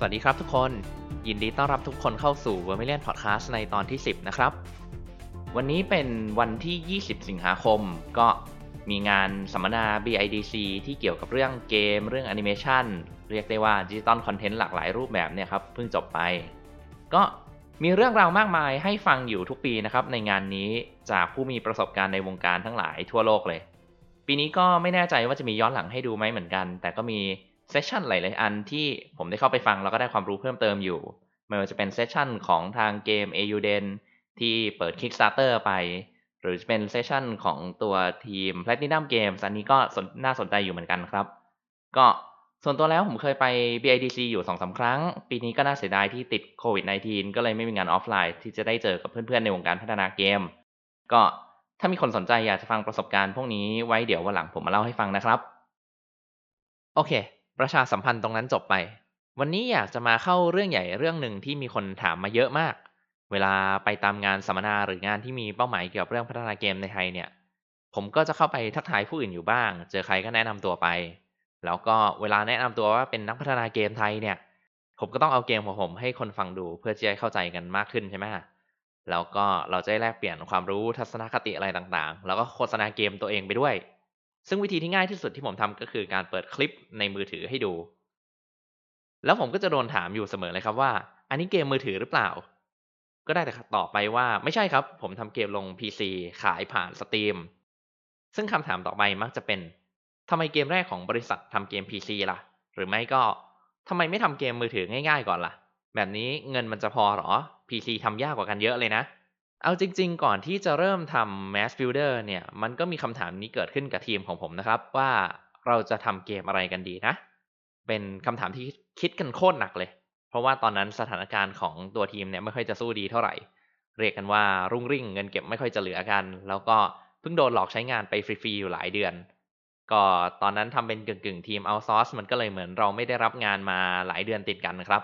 สวัสดีครับทุกคน ยินดีต้อนรับทุกคนเข้าสู่ Vermilion Podcast ในตอนที่ 10 นะครับ วันนี้เป็นวันที่ 20 สิงหาคม ก็มีงานสัมมนา BIDC ที่เกี่ยวกับเรื่องเกม เรื่องแอนิเมชันเรียกได้ว่า digital content หลากหลายรูปแบบเนี่ยครับ เพิ่งจบไป ก็มีเรื่องราวมากมายให้ฟังอยู่ทุกปีนะครับ ในงานนี้จากผู้มีประสบการณ์ในวงการทั้งหลายทั่วโลกเลย ปีนี้ก็ไม่แน่ใจว่าจะมีย้อนหลังให้ดูไหมเหมือนกัน แต่ก็มี session หลาย ๆ อันที่ผมได้เข้าไปฟังแล้วก็ได้ความรู้เพิ่มเติมอยู่ไม่ว่าจะเป็นเซสชันของทางเกม AUDEN ที่เปิด Kickstarter ไป หรือจะเป็น session ของตัวทีม Platinum Games อันนี้ก็น่าสนใจอยู่เหมือนกันครับ ก็ส่วนตัวแล้วผมเคยไป BIDC อยู่2 สามครั้ง ปีนี้ก็น่าเสียดายที่ติดโควิด -19 ก็เลยไม่มีงานออฟไลน์ที่จะได้เจอกับเพื่อน ๆ ในวงการพัฒนาเกม ก็ถ้ามีคนสนใจอยากจะฟังประสบการณ์พวกนี้ไว้เดี๋ยววันหลังผมมาเล่าให้ฟังนะครับ โอเค ประชาสัมพันธ์ตรงนั้นจบไป วันนี้อยากจะมาเข้าเรื่องใหญ่เรื่องหนึ่งที่มีคนถามมาเยอะมาก เวลาไปตามงานสัมมนาหรืองานที่มีเป้าหมายเกี่ยวกับเรื่องพัฒนาเกมในไทยเนี่ย ผมก็จะเข้าไปทักทายผู้อื่นอยู่บ้าง เจอใครก็แนะนำตัวไป แล้วก็เวลาแนะนำตัวว่าเป็นนักพัฒนาเกมไทยเนี่ย ผมก็ต้องเอาเกมของผมให้คนฟังดูเพื่อจะได้เข้าใจกันมากขึ้นใช่ไหมแล้วก็เราจะได้แลกเปลี่ยนความรู้ทัศนคติอะไรต่างๆ แล้วก็โฆษณาเกมตัวเองไปด้วย ซึ่งวิธีที่ง่ายที่สุดที่ผมทำก็คือการเปิดคลิปในมือถือให้ดู แล้วผมก็จะโดนถามอยู่เสมอเลยครับว่า อันนี้เกมมือถือหรือเปล่า ก็ได้แต่ตอบไปว่าไม่ใช่ครับ ผมทำเกมลง PC ขายผ่านสตรีมซึ่งคำถามต่อไปมักจะเป็นทำไมเกมแรกของบริษัททำเกม PC ล่ะ หรือไม่ก็ทำไมไม่ทำเกมมือถือง่าย ๆ ก่อนล่ะ แบบนี้เงินมันจะพอหรอ PC ทำยากกว่ากันเยอะเลยนะ เอาจริง ๆ ก่อนที่จะเริ่มทำ Mass Builder เนี่ย มันก็มีคำถามนี้เกิดขึ้นกับทีมของผมนะครับ ว่าเราจะทำเกมอะไรกันดีนะ เป็นคำถามที่คิดกันโคตรหนักเลย เพราะว่าตอนนั้นสถานการณ์ของตัวทีมเนี่ยไม่ค่อยจะสู้ดีเท่าไหร่ เรียกกันว่ารุ่งริ่งเงินเก็บไม่ค่อยจะเหลือกัน แล้วก็เพิ่งโดนหลอกใช้งานไปฟรีๆอยู่หลายเดือน ก็ตอนนั้นทำเป็นกึ่งๆทีมเอาซอร์สมันก็เลยเหมือนเราไม่ได้รับงานมาหลายเดือนติดกันนะครับ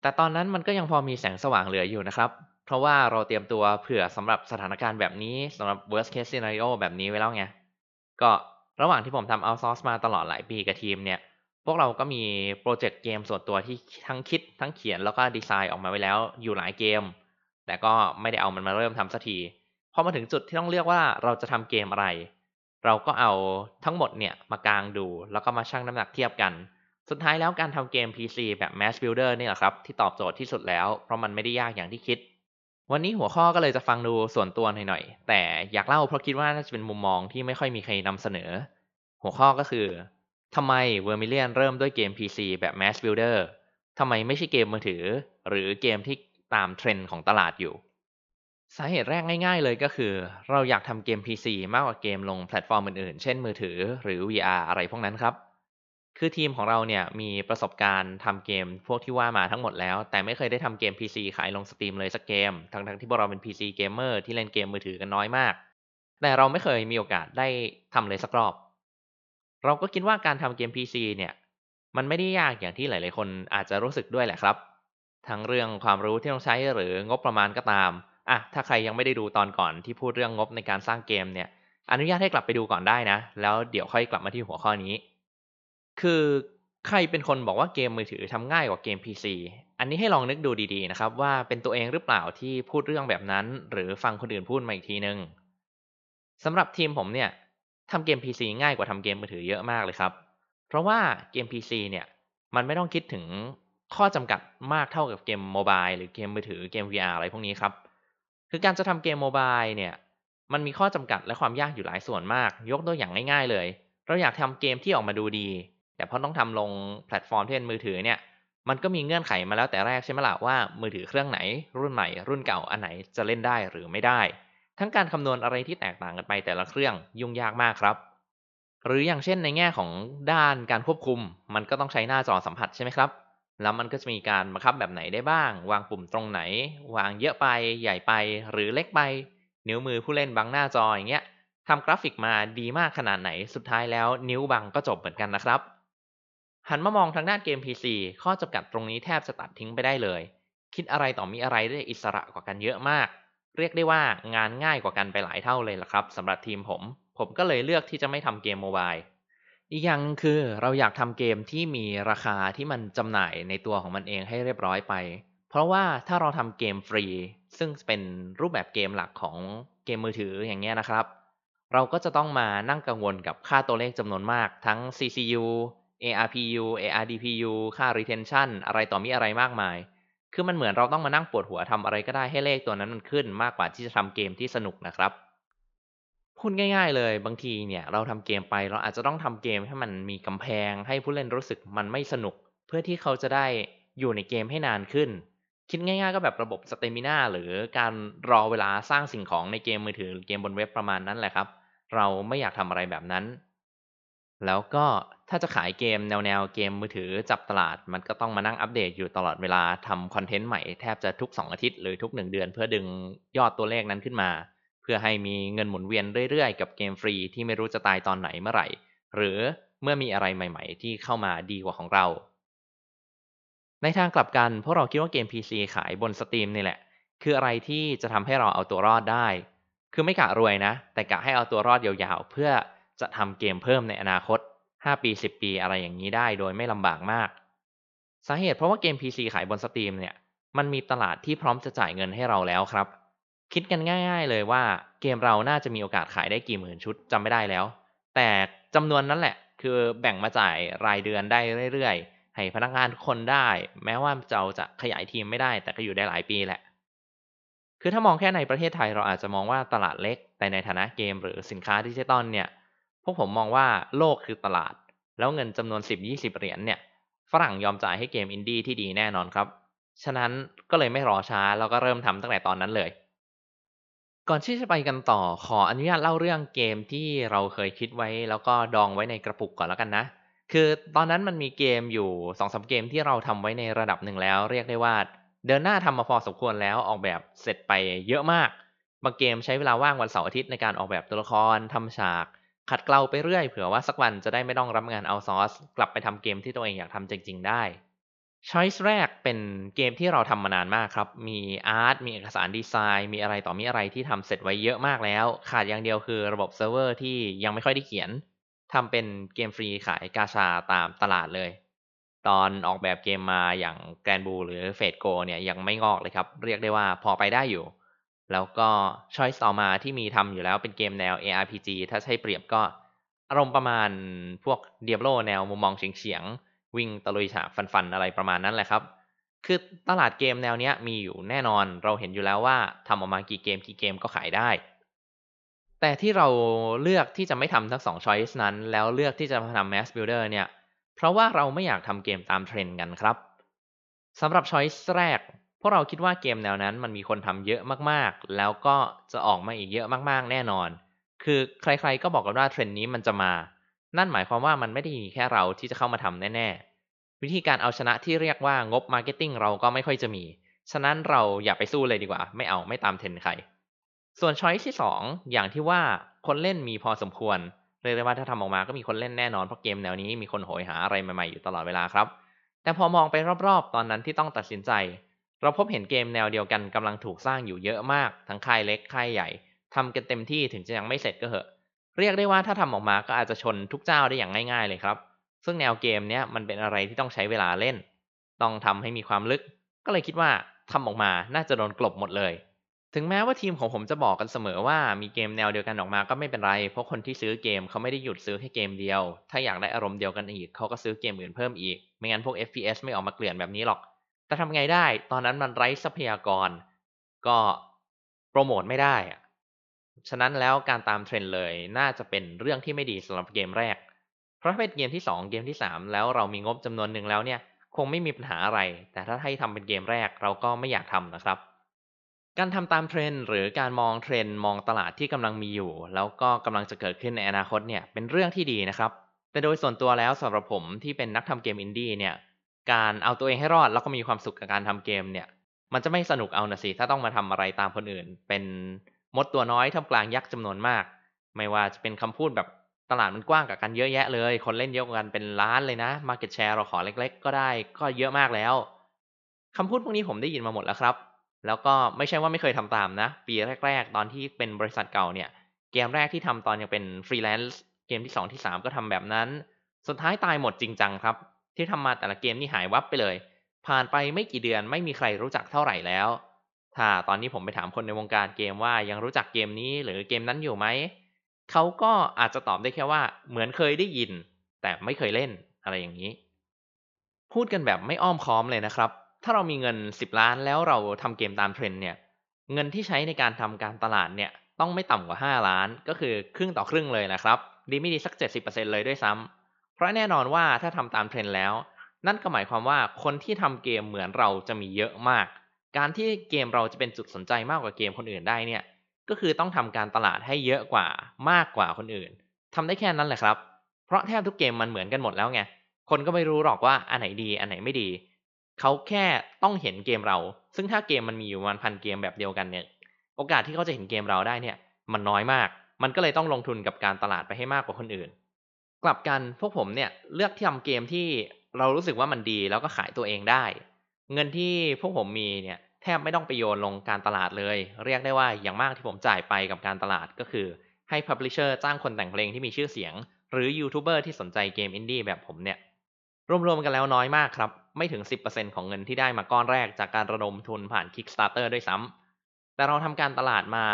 แต่ตอนนั้นมันก็ยังพอมีแสงสว่างเหลืออยู่นะครับ เพราะว่าเราเตรียมตัวเผื่อสำหรับสถานการณ์แบบนี้สำหรับ worst case scenario แบบนี้ไว้แล้วไง ก็ระหว่างที่ผมทำเอาซอร์สมาตลอดหลายปีกับทีมเนี่ย พวกเราก็มีโปรเจกต์เกมส่วนตัวที่ทั้งคิดทั้งเขียนแล้วก็ดีไซน์ออกมาไว้แล้วอยู่หลายเกม แต่ก็ไม่ได้เอามันมาเริ่มทำสักทีพอมาถึงจุดที่ต้องเลือกว่าเราจะทำเกมอะไร เราก็เอาทั้งหมดเนี่ยมากางดู แล้วก็มาชั่งน้ำหนักเทียบกัน สุดท้ายแล้วการทำเกม PC แบบ Mass Builder นี่แหละครับที่ตอบโจทย์ที่สุดแล้ว เพราะมันไม่ได้ยากอย่างที่คิด วันนี้หัวข้อก็เลยจะฟังดูส่วนตัวหน่อยๆ แต่อยากเล่าเพราะคิดว่าน่าจะเป็นมุมมองที่ไม่ค่อยมีใครนำเสนอ หัวข้อก็คือทำไม Vermilion เริ่มด้วยเกม PC แบบ Mass Builder ทำไมไม่ใช่เกมมือถือ หรือเกมที่ตามเทรนด์ของตลาดอยู่ สาเหตุแรกง่ายๆเลยก็คือ เราอยากทำเกม PC มากกว่าเกมลงแพลตฟอร์มอื่นๆ เช่นมือถือหรือ VR อะไรพวกนั้นครับ คือทีมของเราเนี่ยมีประสบการณ์ทำเกมพวกที่ว่ามาทั้งหมดแล้ว แต่ไม่เคยได้ทำเกม PC ขายลง Steam เลยสักเกม ทั้งๆที่พวกเราเป็น PC เกมเมอร์ที่เล่นเกมมือถือกันน้อยมาก แต่เราไม่เคยมีโอกาสได้ทำเลยสักรอบ เราก็คิดว่าการทำเกม PC เนี่ย มันไม่ได้ยากอย่างที่หลาย ๆ คนอาจจะรู้สึกด้วยแหละครับ ทั้งเรื่องความรู้ที่ต้องใช้หรืองบประมาณก็ตามอะถ้าใครยังไม่ได้ดูตอนก่อนที่พูดเรื่องงบในการสร้างเกมเนี่ย อนุญาตให้กลับไปดูก่อนได้นะ แล้วเดี๋ยวค่อยกลับมาที่หัวข้อนี้ คือใครเป็นคนบอกว่าเกมมือถือทำง่ายกว่าเกม PC อันนี้ให้ลองนึกดูดีๆนะครับ ว่าเป็นตัวเองหรือเปล่าที่พูดเรื่องแบบนั้น หรือฟังคนอื่นพูดมาอีกทีนึงสำหรับทีมผมเนี่ยทำเกม PC ง่ายกว่าทำเกมมือถือเยอะมากเลยครับ เพราะว่าเกม PC เนี่ยมันไม่ต้องคิดถึงข้อจำกัดมากเท่ากับเกม mobile หรือเกมมือถือเกม VR อะไรพวกนี้ครับ คือการจะทำเกม mobile เนี่ยมันมีข้อจำกัดและความยากอยู่หลายส่วนมาก ยกตัวอย่างง่าย ๆ เลย เราอยากทำเกมที่ออกมาดูดี แต่พอต้องทำลงแพลตฟอร์มที่เป็นมือถือเนี่ย มันก็มีเงื่อนไขมาแล้วแต่แรกใช่ไหมล่ะว่ามือถือเครื่องไหน รุ่นใหม่ รุ่นเก่าอันไหนจะเล่นได้หรือไม่ได้ ทั้งการคำนวณอะไรที่แตกต่างกันไปแต่ละเครื่องยุ่งยากมากครับ หรืออย่างเช่นในแง่ของด้านการควบคุม มันก็ต้องใช้หน้าจอสัมผัสใช่ไหมครับแล้วมันก็จะมีการบังคับแบบไหนได้บ้าง วางปุ่มตรงไหน วางเยอะไป ใหญ่ไป หรือเล็กไป นิ้วมือผู้เล่นบังหน้าจออย่างเงี้ยทำกราฟิกมาดีมากขนาดไหน สุดท้ายแล้วนิ้วบังก็จบเหมือนกันนะครับ หันมามองทางด้านเกม PC ข้อจำกัดตรงนี้แทบจะตัดทิ้งไปได้เลย คิดอะไรต่อมีอะไรได้อิสระกว่ากันเยอะมาก เรียกได้ว่างานง่ายกว่ากันไปหลายเท่าเลยล่ะครับสำหรับทีมผม ผมก็เลยเลือกที่จะไม่ทำเกมโมบายอีกอย่างคือเราอยากทำเกมที่มีราคาที่มันจำหน่ายในตัวของมันเองให้เรียบร้อยไป เพราะว่าถ้าเราทำเกมฟรี ซึ่งเป็นรูปแบบเกมหลักของเกมมือถืออย่างเงี้ยนะครับ เราก็จะต้องมานั่งกังวลกับค่าตัวเลขจำนวนมากทั้ง CCU ARPU ARDPU ค่า retention อะไรต่อมีอะไรมากมาย คือมันเหมือนเราต้องมานั่งปวดหัวทำอะไรก็ได้ให้เลขตัวนั้นมันขึ้นมากกว่าที่จะทำเกมที่สนุกนะครับพูดง่าย ๆ เลยบางทีเนี่ยเราทำเกมไปเราอาจจะต้องทำเกมให้มันมีกำแพง ให้ผู้เล่นรู้สึกมันไม่สนุก เพื่อที่เขาจะได้อยู่ในเกมให้นานขึ้น คิดง่าย ๆ ก็แบบระบบ stamina หรือการรอเวลาสร้างสิ่งของในเกมมือถือหรือเกมบนเว็บประมาณนั้นแหละครับ เราไม่อยากทำอะไรแบบนั้น แล้วก็ ถ้าจะขายเกมแนวแนวเกมมือถือจับตลาด มันก็ต้องมานั่งอัปเดตอยู่ตลอดเวลาทำ content ใหม่แทบจะทุก 2 อาทิตย์หรือทุก 1 เดือน เพื่อดึงยอดตัวเลขนั้นขึ้นมา เพื่อให้มีเงินหมุนเวียนเรื่อยๆ กับเกมฟรีที่ไม่รู้จะตายตอนไหนเมื่อไหร่ หรือเมื่อมีอะไรใหม่ ๆ ที่เข้ามาดีกว่าของเรา ในทางกลับกันพวกเราคิดว่าเกม PC ขายบน Steam นี่แหละ คืออะไรที่จะทำให้เราเอาตัวรอดได้ คือไม่กะรวยนะ แต่กะให้เอาตัวรอดยาวๆ เพื่อจะทำเกมเพิ่มในอนาคต 5 ปี 10 ปีอะไรอย่างนี้ได้โดยไม่ลำบากมาก สาเหตุเพราะว่าเกม PC ขายบน Steam เนี่ยมันมีตลาดที่พร้อมจะจ่ายเงินให้เราแล้วครับ คิดกันง่าย ๆเลยว่าเกมเราน่าจะมีโอกาสขายได้กี่หมื่นชุดจำไม่ได้แล้ว แต่จำนวนนั้นแหละ คือแบ่งมาจ่ายรายเดือนได้เรื่อยๆ ให้พนักงานทุกคนได้ แม้ว่าเราจะขยายทีมไม่ได้ แต่ก็อยู่ได้หลายปีแหละ คือถ้ามองแค่ในประเทศไทยเราอาจจะมองว่าตลาดเล็ก แต่ในฐานะเกมหรือสินค้าดิจิตอลเนี่ย พวกผมมองว่าโลกคือตลาด แล้วเงินจำนวน 10-20 เหรียญเนี่ย ฝรั่งยอมจ่ายให้เกมอินดี้ที่ดีแน่นอนครับ ฉะนั้นก็เลยไม่รอช้าแล้วก็เริ่มทำตั้งแต่ตอนนั้นเลย ก่อนที่จะไปกันต่อขออนุญาตเล่าเรื่องเกมที่เราเคยคิดไว้ แล้วก็ดองไว้ในกระปุกก่อนแล้วกันนะ คือตอนนั้นมันมีเกมอยู่2อสเกมที่เราทำไว้ในระดับหนึ่งแล้ว เรียกได้ว่าเดินหน้าทำมาพอสมควรแล้วออกแบบเสร็จไปเยอะมาก บางเกมใช้เวลาว่างวันเสาร์อาทิตย์ในการออกแบบตัวละครทำฉาก ขัดเกลาไปเรื่อยเผื่อว่าสักวันจะได้ไม่ต้องรับงานเอาซอสกลับไปทำเกมที่ตัวเองอยากทำจริง ๆ ได้ choice แรกเป็นเกมที่เราทำมานานมากครับ มี art มีเอกสารดีไซน์ มีอะไรต่อมีอะไรที่ทำเสร็จไว้เยอะมากแล้ว ขาดอย่างเดียวคือระบบเซิร์ฟเวอร์ที่ยังไม่ค่อยได้เขียน ทำเป็นเกมฟรีขายกาชาตามตลาดเลย ตอนออกแบบเกมมาอย่าง Granblue หรือ Fate/GO เนี่ยยังไม่งอกเลยครับ เรียกได้ว่าพอไปได้อยู่ แล้วก็ Choice ต่อมาที่มีทำอยู่แล้วเป็นเกมแนว ARPG ถ้าใช้เปรียบก็อารมณ์ประมาณพวก Diablo แนวมุมมองเฉียงๆ วิ่งตะลุยฉากฟันๆ อะไรประมาณนั้นแหละครับ คือตลาดเกมแนวเนี้ยมีอยู่แน่นอนเราเห็นอยู่แล้วว่าทำออกมากี่เกมกี่เกมก็ขายได้ แต่ที่เราเลือกที่จะไม่ทำทั้งสอง choice นั้น แล้วเลือกที่จะทำ mass builder เนี่ย เพราะว่าเราไม่อยากทำเกมตามเทรนด์กันครับสำหรับ choice แรก พวกเราคิดว่าเกมแนวนั้นมันมีคนทำเยอะมากๆ แล้วก็จะออกมาอีกเยอะมากๆ แน่นอน คือใครๆก็บอกกันว่าเทรนด์นี้มันจะมา นั่นหมายความว่ามันไม่ได้มีแค่เราที่จะเข้ามาทำแน่ๆ วิธีการเอาชนะที่เรียกว่างบ marketing เราก็ไม่ค่อยจะมี ฉะนั้นเราอย่าไปสู้เลยดีกว่า ไม่เอาไม่ตามเทรนด์ใคร ส่วน choice ที่ 2 อย่างที่ว่าคนเล่นมีพอสมควรเรียกได้ว่าถ้าทำออกมาก็มีคนเล่นแน่นอนเพราะเกมแนวนี้มีคนโหยหาอะไรใหม่ๆอยู่ตลอดเวลาครับ แต่พอมองไปรอบๆ ตอนนั้นที่ต้องตัดสินใจ เราพบเห็นเกมแนวเดียวกันกำลังถูกสร้างอยู่เยอะมาก ทั้งค่ายเล็กค่ายใหญ่ทำกันเต็มที่ถึงจะยังไม่เสร็จก็เหอะ เรียกได้ว่าถ้าทำออกมาก็อาจจะชนทุกเจ้าได้อย่างง่ายๆเลยครับ ซึ่งแนวเกมเนี้ยมันเป็นอะไรที่ต้องใช้เวลาเล่น ต้องทำให้มีความลึก ก็เลยคิดว่าทำออกมาน่าจะโดนกลบหมดเลย ถึงแม้ว่าทีมของผมจะบอกกันเสมอว่ามีเกมแนวเดียวกันออกมาก็ไม่เป็นไร เพราะคนที่ซื้อเกมเขาไม่ได้หยุดซื้อแค่เกมเดียว ถ้าอยากได้อารมณ์เดียวกันอีกเขาก็ซื้อเกมอื่นเพิ่มอีก ไม่งั้นพวก FPS ไม่ออกมาเกลื่อนแบบนี้หรอก แต่ทำไงได้ ตอนนั้นมันไร้ทรัพยากร ก็โปรโมทไม่ได้ ฉะนั้นแล้วการตามเทรนด์เลยน่าจะเป็นเรื่องที่ไม่ดีสำหรับเกมแรก เพราะถ้าเป็นเกมที่ 2 เกมที่ 3 แล้วเรามีงบจำนวนหนึ่งแล้วเนี่ยคงไม่มีปัญหาอะไร แต่ถ้าให้ทำเป็นเกมแรกเราก็ไม่อยากทำนะครับ การทำตามเทรนด์หรือการมองเทรนด์มองตลาดที่กำลังมีอยู่ แล้วก็กำลังจะเกิดขึ้นในอนาคตเนี่ยเป็นเรื่องที่ดีนะครับ แต่โดยส่วนตัวแล้วสำหรับผมที่เป็นนักทำเกมอินดี้เนี่ย การเอาตัวเองให้รอดแล้วก็มีความสุขกับการทำเกมเนี่ย มันจะไม่สนุกเอานะสิ ถ้าต้องมาทำอะไรตามคนอื่น เป็นมดตัวน้อยทำกลางยักษ์จำนวนมาก ไม่ว่าจะเป็นคำพูดแบบตลาดมันกว้างกว่ากันเยอะแยะเลย คนเล่นเยอะกว่ากันเป็นล้านเลยนะ market share เราขอเล็ก ๆ ก็ได้ก็เยอะมากแล้วคำพูดพวกนี้ผมได้ยินมาหมดแล้วครับ แล้วก็ไม่ใช่ว่าไม่เคยทำตามนะ ปีแรก ๆ ตอนที่เป็นบริษัทเก่าเนี่ย เกมแรกที่ทำตอนยังเป็นฟรีแลนซ์เกมที่ 2 ที่ 3 ก็ทำแบบนั้น สุดท้ายตายหมดจริงจังครับ ที่ทำมาแต่ละเกมนี่หายวับไปเลย ผ่านไปไม่กี่เดือนไม่มีใครรู้จักเท่าไหร่แล้ว ถ้าตอนนี้ผมไปถามคนในวงการเกมว่ายังรู้จักเกมนี้หรือเกมนั้นอยู่ไหม เขาก็อาจจะตอบได้แค่ว่าเหมือนเคยได้ยิน แต่ไม่เคยเล่นอะไรอย่างนี้ พูดกันแบบไม่อ้อมค้อมเลยนะครับ ถ้าเรามีเงิน 10 ล้านแล้วเราทำเกมตามเทรนด์เนี่ย เงินที่ใช้ในการทำการตลาดเนี่ยต้องไม่ต่ำกว่า 5 ล้าน ก็คือครึ่งต่อครึ่งเลยนะครับ ดีไม่ดีสัก 70%เลยด้วยซ้ำ เพราะแน่นอนว่าถ้าทำตามเทรนด์แล้ว นั่นก็หมายความว่าคนที่ทำเกมเหมือนเราจะมีเยอะมาก การที่เกมเราจะเป็นจุดสนใจมากกว่าเกมคนอื่นได้เนี่ย ก็คือต้องทำการตลาดให้เยอะกว่ามากกว่าคนอื่นทำได้แค่นั้นแหละครับ เพราะแทบทุกเกมมันเหมือนกันหมดแล้วไง คนก็ไม่รู้หรอกว่าอันไหนดีอันไหนไม่ดี เขาแค่ต้องเห็นเกมเรา ซึ่งถ้าเกมมันมีอยู่วันพันเกมแบบเดียวกันเนี่ย โอกาสที่เขาจะเห็นเกมเราได้เนี่ย มันน้อยมาก มันก็เลยต้องลงทุนกับการตลาดไปให้มากกว่าคนอื่น กลับกันพวกผมเนี่ยเลือกที่ทำเกมที่เรารู้สึกว่ามันดีแล้วก็ขายตัวเองได้ เงินที่พวกผมมีเนี่ยแทบไม่ต้องไปโยนลงการตลาดเลย เรียกได้ว่าอย่างมากที่ผมจ่ายไปกับการตลาดก็คือให้ publisher จ้างคนแต่งเพลงที่มีชื่อเสียง หรือยูทูบเบอร์ที่สนใจเกมอินดี้แบบผมเนี่ย รวมๆกันแล้วน้อยมากครับ ไม่ถึง 10%ของเงินที่ได้มาก้อนแรกจากการระดมทุนผ่าน Kickstarter ด้วยซ้ำแต่เราทำการตลาดมา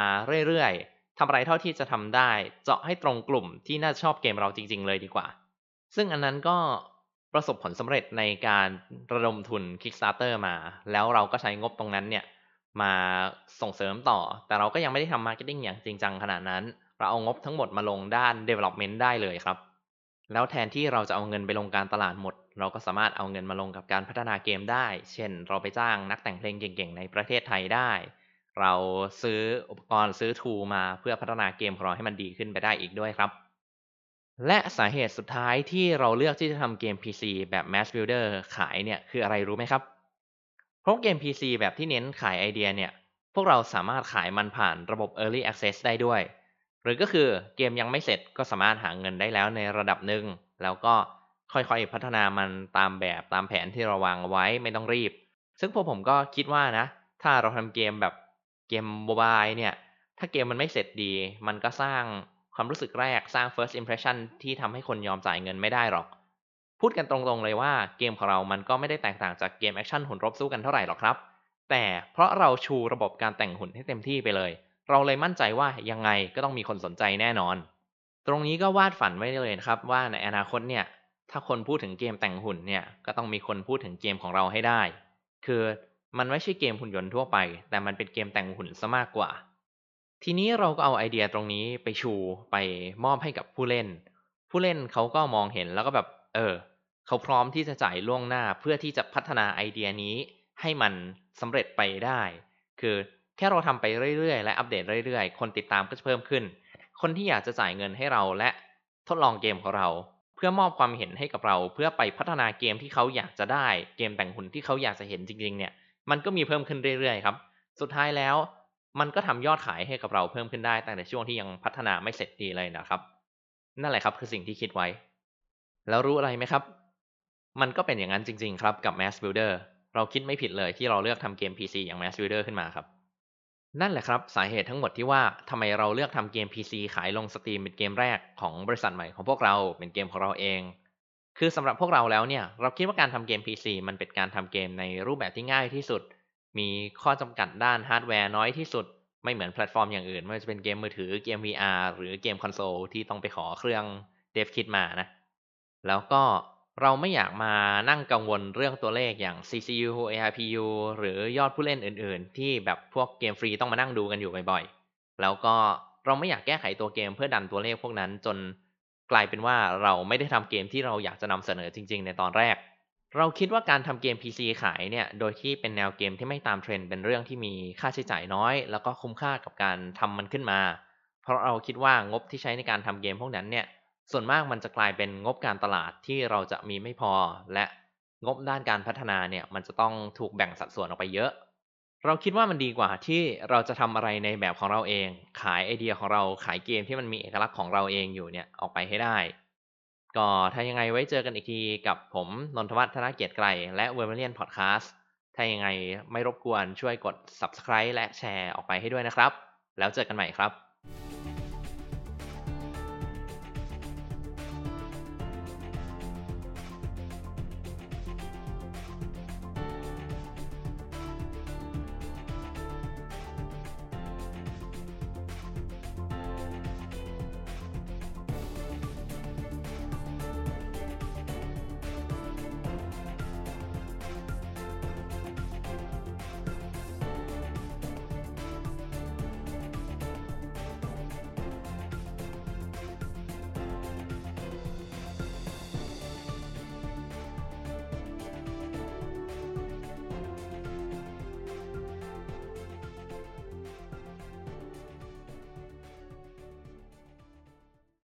เรื่อยๆ ทำอะไรเท่าที่จะทำได้ เจาะให้ตรงกลุ่มที่น่าชอบเกมเราจริง ๆ เลยดีกว่า ซึ่งอันนั้นก็ประสบผลสำเร็จในการระดมทุน Kickstarter มา แล้วเราก็ใช้งบตรงนั้นเนี่ยมาส่งเสริมต่อ แต่เราก็ยังไม่ได้ทำ marketing อย่างจริงจังขนาดนั้น เราเอางบทั้งหมดมาลงด้าน Development ได้เลยครับ แล้วแทนที่เราจะเอาเงินไปลงการตลาดหมด เราก็สามารถเอาเงินมาลงกับการพัฒนาเกมได้ เช่น เราไปจ้างนักแต่งเพลงเก่งๆ ในประเทศไทยได้ เราซื้ออุปกรณ์ซื้อทูมาเพื่อพัฒนาเกมของเราให้มันดีขึ้นไปได้อีกด้วยครับ และสาเหตุสุดท้ายที่เราเลือกที่จะทำเกม PC แบบ Mass Builder ขายเนี่ยคืออะไรรู้ไหมครับ เพราะเกม PC แบบที่เน้นขายไอเดียเนี่ย พวกเราสามารถขายมันผ่านระบบ Early Access ได้ด้วย หรือก็คือเกมยังไม่เสร็จก็สามารถหาเงินได้แล้วในระดับหนึ่ง แล้วก็ค่อยๆพัฒนามันตามแบบตามแผนที่เราวางเอาไว้ไม่ต้องรีบ ซึ่งพวกผมก็คิดว่านะ ถ้าเราทำเกมแบบ เกม mobile เนี่ย ถ้าเกมมันไม่เสร็จดี มันก็สร้างความรู้สึกแรกสร้าง first impression ที่ทำให้คนยอมจ่ายเงินไม่ได้หรอก พูดกันตรงๆเลยว่าเกมของเรามันก็ไม่ได้แตกต่างจากเกมแอคชั่นหุ่นรบสู้กันเท่าไหร่หรอกครับ แต่เพราะเราชูระบบการแต่งหุ่นให้เต็มที่ไปเลย เราเลยมั่นใจว่ายังไงก็ต้องมีคนสนใจแน่นอน ตรงนี้ก็วาดฝันไว้เลยนะครับว่าในอนาคตเนี่ยถ้าคนพูดถึงเกมแต่งหุ่นเนี่ยก็ต้องมีคนพูดถึงเกมของเราให้ได้ คือ มันไม่ใช่เกมหุ่นยนต์ทั่วไป แต่มันเป็นเกมแต่งหุ่นซะมากกว่า ทีนี้เราก็เอาไอเดียตรงนี้ไปชูไปมอบให้กับผู้เล่น ผู้เล่นเขาก็มองเห็นแล้วก็แบบ เออ เขาพร้อมที่จะจ่ายล่วงหน้าเพื่อที่จะพัฒนาไอเดียนี้ ให้มันสำเร็จไปได้ คือแค่เราทำไปเรื่อยๆ และอัปเดตเรื่อยๆ คนติดตามก็จะเพิ่มขึ้น คนที่อยากจะจ่ายเงินให้เราและทดลองเกมของเราเพื่อมอบความเห็นให้กับเราเพื่อไปพัฒนาเกมที่เขาอยากจะได้ เกมแต่งหุ่นที่เขาอยากจะเห็นจริงๆเนี่ย มันก็มีเพิ่มขึ้นเรื่อยๆครับ สุดท้ายแล้วมันก็ทำยอดขายให้กับเราเพิ่มขึ้นได้ตั้งแต่ช่วงที่ยังพัฒนาไม่เสร็จดีเลยนะครับ นั่นแหละครับคือสิ่งที่คิดไว้ แล้วรู้อะไรไหมครับ มันก็เป็นอย่างนั้นจริง ๆ ครับกับ Mass Builder เราคิดไม่ผิดเลยที่เราเลือกทำเกม PC อย่าง Mass Builder ขึ้นมาครับ นั่นแหละครับสาเหตุทั้งหมดที่ว่าทำไมเราเลือกทำเกม PC ขายลง Steam เป็นเกมแรกของบริษัทใหม่ของพวกเราเป็นเกมของเราเอง คือสำหรับพวกเราแล้วเนี่ย เราคิดว่าการทำเกม PC มันเป็นการทำเกมในรูปแบบที่ง่ายที่สุด มีข้อจำกัดด้านฮาร์ดแวร์น้อยที่สุด ไม่เหมือนแพลตฟอร์มอย่างอื่น ไม่ว่าจะเป็นเกมมือถือเกม VR หรือเกมคอนโซลที่ต้องไปขอเครื่องเดฟคิดมานะ แล้วก็เราไม่อยากมานั่งกังวลเรื่องตัวเลขอย่าง CCU ARPU หรือยอดผู้เล่นอื่น ๆ ที่แบบพวกเกมฟรีต้องมานั่งดูกันอยู่บ่อย ๆ แล้วก็เราไม่อยากแก้ไขตัวเกมเพื่อดันตัวเลขพวกนั้นจน กลายเป็นว่าเราไม่ได้ทำเกมที่เราอยากจะนำเสนอจริง ๆ ในตอนแรก เราคิดว่าการทำเกม PC ขายเนี่ย โดยที่เป็นแนวเกมที่ไม่ตามเทรนด์เป็นเรื่องที่มีค่าใช้จ่ายน้อย แล้วก็คุ้มค่ากับการทำมันขึ้นมา เพราะเราคิดว่างบที่ใช้ในการทำเกมพวกนั้นเนี่ย ส่วนมากมันจะกลายเป็นงบการตลาดที่เราจะมีไม่พอ และงบด้านการพัฒนาเนี่ย มันจะต้องถูกแบ่งสัดส่วนออกไปเยอะ เราคิดว่ามันดีกว่าที่เราจะทำอะไรในแบบของเราเอง ขายไอเดียของเราขายเกมที่มันมีเอกลักษณ์ของเราเองอยู่เนี่ยออกไปให้ได้ ก็ถ้ายังไงไว้เจอกันอีกทีกับผมนนทวัฒน์ธนเกียรติไกรและเวอร์เมเลียนพอดแคสต์ถ้ายังไงไม่รบกวนช่วยกด subscribe และแชร์ออกไปให้ด้วยนะครับ แล้วเจอกันใหม่ครับ